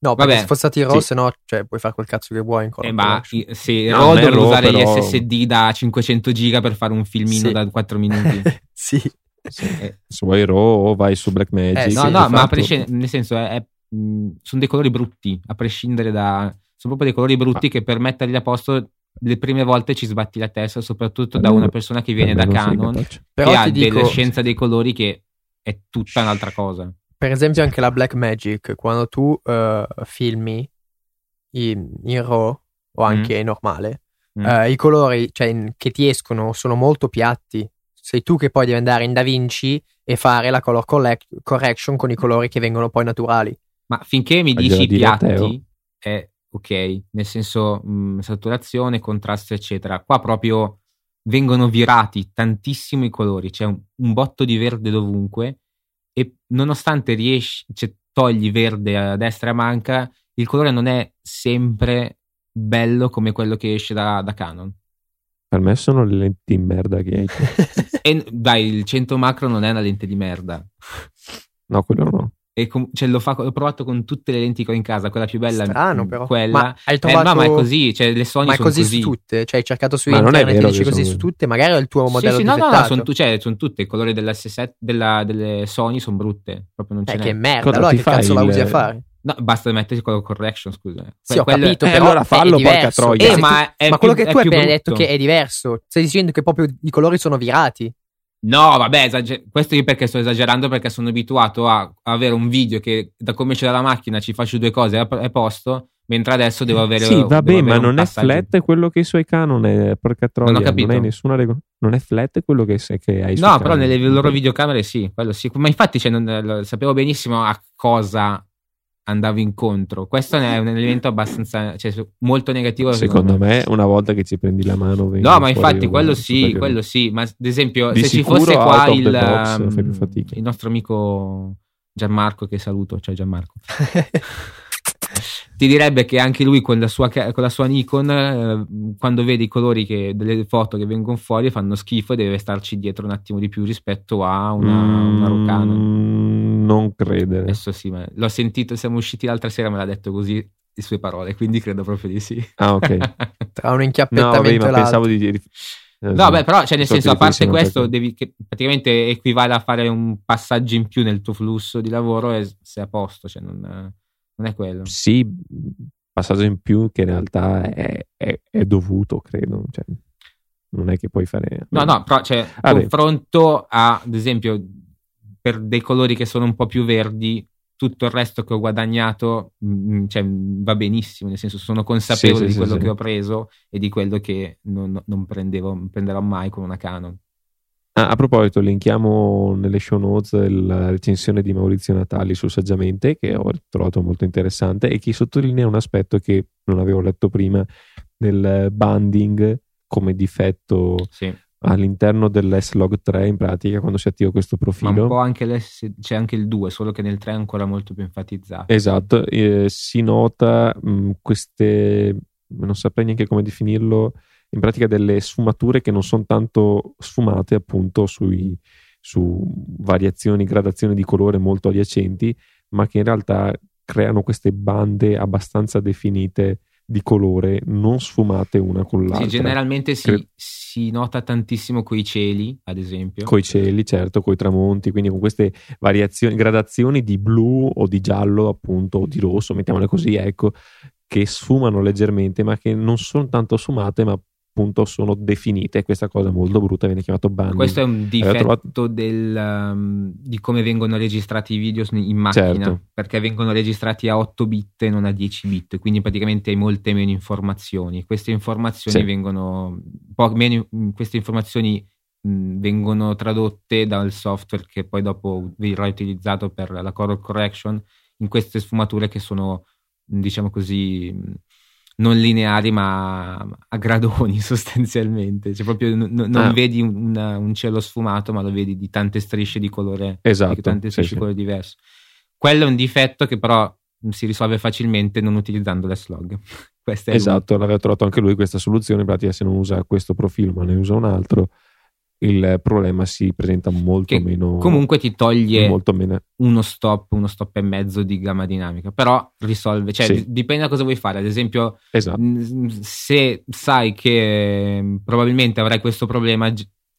No, perché Vabbè, se fosse stati in RAW, sì. se no, cioè, puoi fare quel cazzo che vuoi in color Eh, ma i- sì, No, RAW non è devo RAW, usare però- gli SSD da 500 giga per fare un filmino Sì. da 4 minuti. sì. Eh, Se vuoi RAW o vai su Blackmagic. Eh, sì, no, no, ma prescindere, nel senso, è, è, mh, sono dei colori brutti, a prescindere da... Sono proprio dei colori brutti Ah. che per metterli a posto le prime volte ci sbatti la testa, soprattutto da Per me- una persona che viene per da Canon, che ha dico, della scienza dei colori che è tutta un'altra cosa. per esempio, anche la Blackmagic, quando tu eh, filmi in, in RAW o anche normale, Mm. eh, i colori cioè, in- che ti escono sono molto piatti. Sei tu che poi devi andare in DaVinci e fare la color collec- correction con i colori che vengono poi naturali. Ma finché mi dici piatti, è ok, nel senso mh, saturazione, contrasto, eccetera. Qua proprio vengono virati tantissimo i colori, c'è un, un botto di verde dovunque e nonostante riesci, cioè, togli verde a destra e a manca, il colore non è sempre bello come quello che esce da, da Canon. Per me sono le lenti di merda che hai. E dai, il 100 macro non è una lente di merda. No, quello no. E com- cioè, l'ho, fa- l'ho provato con tutte le lenti che ho in casa, quella più bella Strano, mh, però. quella. Ma hai Eh, trovato... no, ma è così, cioè le Sony Ma sono così, così. su tutte? Cioè, hai cercato su Ma non è internet e vero dici così sono- su tutte? Magari è il tuo modello sì, sì, no, no, no, difettato. sono, tu- cioè, sono tutte. Il colore dell'S7 della, delle Sony sono brutte. Proprio non ce Eh, che merda, Cosa allora ti che cazzo la usi a fare? No, basta metterci color correction, scusa. Sì, ho Quello- capito, Eh, però allora fallo, porca troia. Eh, Eh, ma è ma quello più- che è tu hai più appena brutto. detto che è diverso, stai dicendo che proprio i colori sono virati. No, vabbè, esager- questo io perché sto esagerando perché sono abituato a, avere un video che da come c'è la macchina ci faccio due cose a, a posto, mentre adesso devo avere Sì, vabbè, ma non è passaggio- flat quello che hai sui Canon è porca troia, Non ho capito. hai nessuna regola. Non è flat quello che, sei- che hai sui No, però Canon. nelle loro videocamere sì, quello sì. Ma infatti cioè, non- sapevo benissimo a cosa andavo incontro. Questo è un elemento abbastanza, cioè, molto negativo. Secondo me, una volta che ci prendi la mano, No, ma infatti quello sì, quello sì. Ma ad esempio, Di se ci fosse qua il, box um, il nostro amico Gianmarco, che saluto, ciao Gianmarco. ti direbbe che anche lui con la sua, con la sua Nikon, eh, quando vede i colori che, delle foto che vengono fuori, fanno schifo e deve starci dietro un attimo di più rispetto a una, una Mm, Rocanon. Non credere. Adesso sì, ma l'ho sentito, siamo usciti l'altra sera, me l'ha detto così le sue parole, quindi credo proprio di sì. Ah, ok. Tra un No, inchiappettamento vabbè, e ma l'altro. pensavo di. No, beh, però, cioè, nel So senso, a parte questo, un'altra devi che praticamente equivale a fare un passaggio in più nel tuo flusso di lavoro e sei a posto, cioè non, non è quello. Sì, passaggio in più che in realtà è, è- è dovuto, credo. Cioè, non è che puoi fare. No, no, però, cioè, Vabbè. confronto a, ad esempio, per dei colori che sono un po' più verdi, tutto il resto che ho guadagnato mm, cioè, va benissimo, nel senso sono consapevole Sì, di sì, quello sì. che ho preso e di quello che non, non prendevo, prenderò mai con una Canon. Ah, a proposito, linkiamo nelle show notes la recensione di Maurizio Natali su Saggiamente, che ho trovato molto interessante e che sottolinea un aspetto che non avevo letto prima del banding come difetto Sì. All'interno dell'S-Log 3 in pratica quando si attiva questo Ma un profilo. po' anche c'è anche il 2, solo che nel 3 è ancora molto più enfatizzato. Esatto, eh, si nota mh, queste, non saprei neanche come definirlo, in pratica delle sfumature che non sono tanto sfumate appunto sui, su variazioni, gradazioni di colore molto adiacenti, ma che in realtà creano queste bande abbastanza definite di colore, non sfumate una con l'altra. Sì, generalmente si, Cre- si nota tantissimo coi cieli, ad esempio. coi cieli, certo, coi tramonti, quindi con queste variazioni, gradazioni di blu o di giallo, appunto, o di rosso, mettiamole così, ecco, che sfumano leggermente, ma che non sono tanto sfumate, ma appunto sono definite. Questa cosa molto brutta, viene chiamato banding. Questo è un difetto trovato- del, um, di come vengono registrati i video in macchina, Certo. perché vengono registrati a 8 bit e non a 10 bit, quindi praticamente hai molte meno informazioni. Queste informazioni Sì. vengono, po- meno- queste informazioni mh, vengono tradotte dal software che poi dopo verrà utilizzato per la color correction in queste sfumature che sono, diciamo così, non lineari ma a gradoni sostanzialmente, cioè proprio n- non Ah. vedi un, una- un cielo sfumato ma lo vedi di tante strisce di colore, Esatto, di tante sì, strisce sì. di colore diverso. Quello è un difetto che però si risolve facilmente non utilizzando l'S-Log. Questo è Esatto, l'aveva trovato anche lui questa soluzione, in pratica se non usa questo profilo ma ne usa un altro, il problema si presenta molto Che meno... Comunque ti toglie molto meno uno stop, uno stop e mezzo di gamma dinamica, però risolve, cioè Sì. di- dipende da cosa vuoi fare. Ad esempio, esatto. se sai che mh, probabilmente avrai questo problema,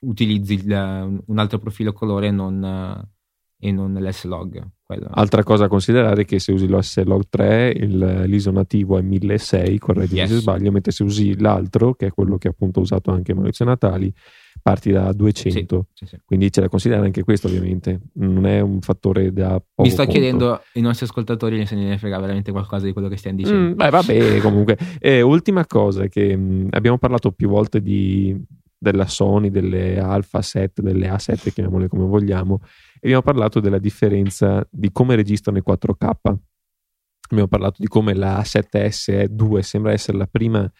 utilizzi il- un altro profilo colore e non, eh, e non l'S-Log. Quello. Altra cosa da considerare è che se usi lo S-Log 3 il- l'ISO nativo è 1600, correggimi Yes. se sbaglio, mentre se usi l'altro, che è quello che appunto ha usato anche Maurizio Natali, parti da 200. Sì, sì. Quindi c'è da considerare anche questo ovviamente, non è un fattore da poco Mi sto conto. chiedendo ai nostri ascoltatori se ne frega veramente qualcosa di quello che stiamo dicendo. Mm, beh, vabbè, comunque. Eh, ultima cosa che mh, abbiamo parlato più volte di, della Sony, delle Alpha 7, delle A7, chiamiamole come vogliamo, e abbiamo parlato della differenza di come registrano i 4K. Abbiamo parlato di come la A7S2 sembra essere la prima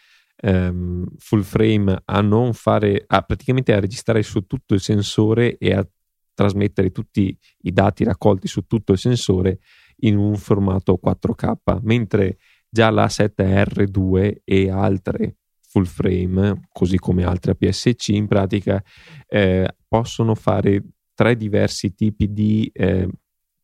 ehm, full frame a non fare, a praticamente a registrare su tutto il sensore e a trasmettere tutti i dati raccolti su tutto il sensore in un formato 4K, mentre già la 7R2 e altre full frame, così come altre APS-C, in pratica eh, possono fare tre diversi tipi di eh,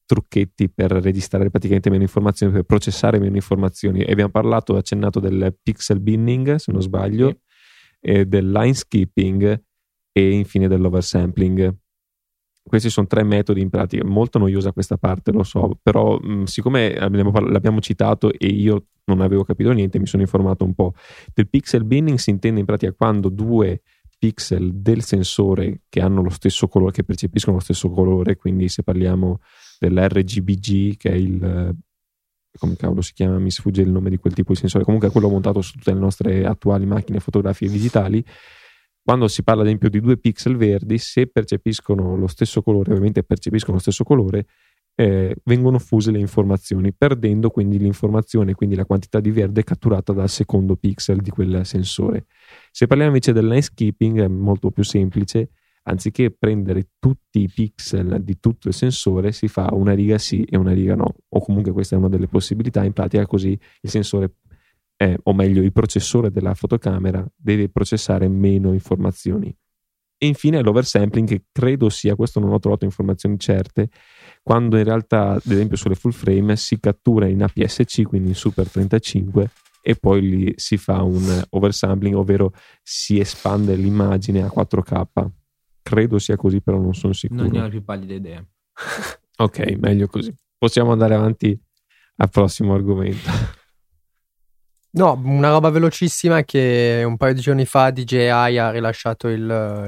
trucchetti per registrare praticamente meno informazioni, per processare meno informazioni. E abbiamo parlato, accennato del pixel binning, se non sbaglio, Sì. e del line skipping e infine dell'oversampling. Questi sono tre metodi in pratica, molto noiosa questa parte, lo so, però mh, siccome parla- l'abbiamo citato e io non avevo capito niente, mi sono informato un po'. Del pixel binning si intende in pratica quando due pixel del sensore che hanno lo stesso colore, che percepiscono lo stesso colore, quindi se parliamo dell'RGBG che è il, come cavolo si chiama, mi sfugge il nome di quel tipo di sensore, comunque è quello montato su tutte le nostre attuali macchine fotografiche digitali, quando si parla ad esempio di due pixel verdi, se percepiscono lo stesso colore, ovviamente percepiscono lo stesso colore, eh, vengono fuse le informazioni, perdendo quindi l'informazione, quindi la quantità di verde catturata dal secondo pixel di quel sensore. Se parliamo invece del landscaping è molto più semplice, anziché prendere tutti i pixel di tutto il sensore, si fa una riga sì e una riga no, o comunque questa è una delle possibilità, in pratica così il sensore, eh, o meglio il processore della fotocamera deve processare meno informazioni. E infine l'oversampling, che credo sia, questo non ho trovato informazioni certe, quando in realtà, ad esempio sulle full frame, si cattura in APS-C, quindi in Super 35, e poi lì si fa un oversampling, ovvero si espande l'immagine a 4K. Credo sia così, però non sono sicuro. Non ne ho la più pallida idea. ok, meglio così. Possiamo andare avanti al prossimo argomento. No, una roba velocissima è che un paio di giorni fa DJI ha rilasciato il,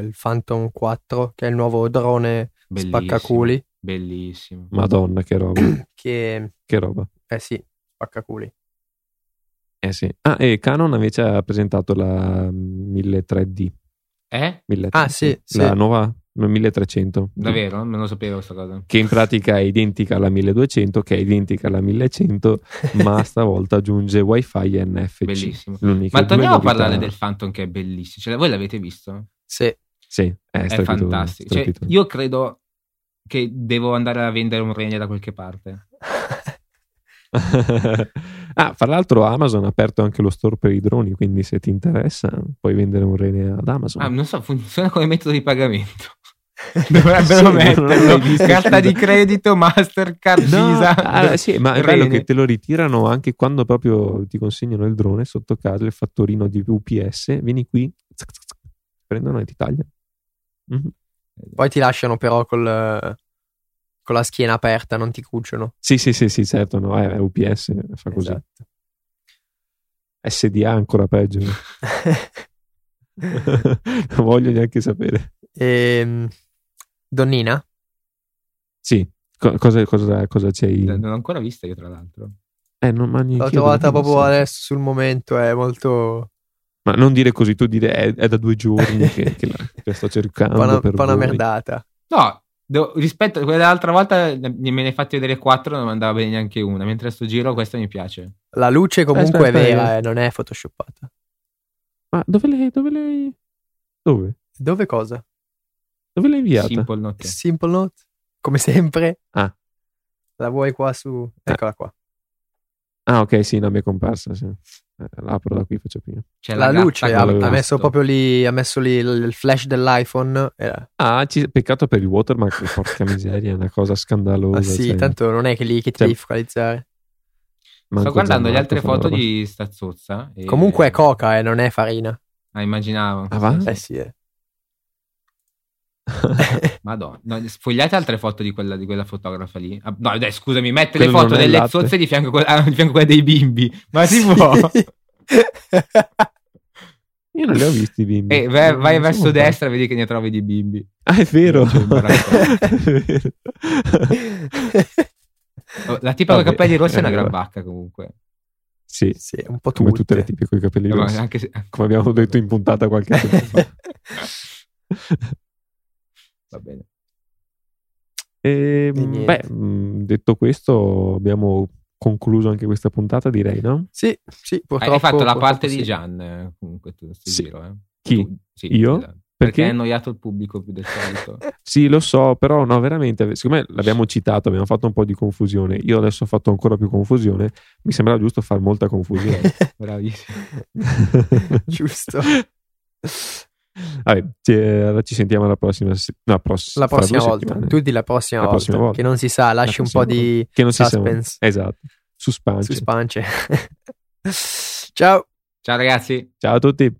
il Phantom 4, che è il nuovo drone Bellissimo. spaccaculi. Bellissimo. Madonna, che roba. che, che roba. eh sì, spaccaculi. Eh sì. Ah, e Canon invece ha presentato la 1300D. Eh? 1300. Ah, sì, La sì. nuova 1300. Davvero? Non lo sapevo questa cosa. Che in pratica è identica alla 1200, che è identica alla 1100, ma stavolta aggiunge WiFi e NFC. Bellissimo. L'unica Ma torniamo a parlare del Phantom che è bellissimo. Cioè, voi l'avete visto? Sì. Sì, è, È fantastico. Cioè, io credo che devo andare a vendere un rene da qualche parte. ah, fra l'altro Amazon ha aperto anche lo store per i droni, quindi se ti interessa puoi vendere un rene ad Amazon. Ah, non so, funziona come metodo di pagamento. Dovrebbero Sì, metterlo. visto, Carta di credito, Mastercard, No, Visa. ah, sì, ma è bello che te lo ritirano anche quando proprio ti consegnano il drone sotto casa, il fattorino di UPS, vieni qui, prendono e ti tagliano. Mhm. Poi ti lasciano però col, con la schiena aperta, non ti cuciono. Sì, sì, sì, sì, certo, no, è UPS, fa così. Esatto. SDA ancora peggio. non voglio neanche sapere. Ehm, Donnina? Sì, co- cosa, cosa, cosa c'hai? Non l'ho ancora vista io, tra l'altro. Eh, non, ma L'ho trovata proprio pensare. adesso sul momento, è molto Ma non dire così, tu dire è, è da due giorni che, che la, che la sto cercando. un po' una, merdata. No, devo- rispetto a quella dell'altra volta me ne hai fatti vedere quattro, non mi andava bene neanche una. Mentre a sto giro questa mi piace. La luce comunque Aspetta, è aspetta, vera, eh, non è photoshoppata. Ma dove l'hai, dove l'hai, dove? Dove cosa? Dove l'hai inviata? Simple Note. Simple Note? Come sempre? Ah. La vuoi qua su... Eccola qua. Ah, ok, sì, no, mi è comparsa. Sì. Eh, l'apro da qui, faccio prima. C'è La, gatta luce ha, ha messo proprio lì, ha messo lì il, flash dell'iPhone. eh, Ah, ci- peccato per il watermark, che porca miseria, è una cosa scandalosa. ah, sì, cioè, tanto non è che lì che ti Cioè, devi focalizzare. Sto guardando le altre foto di sta zozza. e- Comunque è coca, eh, non è farina. Ah, immaginavo. Ah, va? Eh sì, eh. Madonna. No, sfogliate altre foto di quella, di quella fotografa lì. Ah, No, dai, scusami, mette Quello le foto delle latte? zozze di fianco, a quella- di fianco a dei bimbi. Ma si può? Io non li ho visti i bimbi. E vai, vai verso destra e vedi che ne trovi di bimbi. Ah, è vero. È La tipa con i capelli rossi è una eh, gran bacca comunque. sì, sì, un po' come tutte. tutte le tipe con i capelli Eh, rossi. anche se- Come abbiamo detto in puntata qualche tempo fa. Va bene. E, E niente. beh, detto questo, abbiamo concluso anche questa puntata, direi, no? Sì, sì, Hai- purtroppo. Hai fatto la parte di. Gian comunque tu, Sì. giro. Eh. Chi? Tu- sì, Io? esatto. Perché Perché? hai annoiato il pubblico più del solito. Sì, lo so, però no, veramente, siccome l'abbiamo citato, abbiamo fatto un po' di confusione, io adesso ho fatto ancora più confusione, mi sembrava giusto fare molta confusione. Bravissimo. Giusto. Vabbè, ci, allora ci sentiamo la prossima, no, pross- La prossima volta. settimane. Tu di la prossima, La volta, prossima volta. Che non si sa, lasci La un po' prossima di Che non si sa- suspense Esatto, su spance. su spance. Ciao. Ciao ragazzi. Ciao a tutti.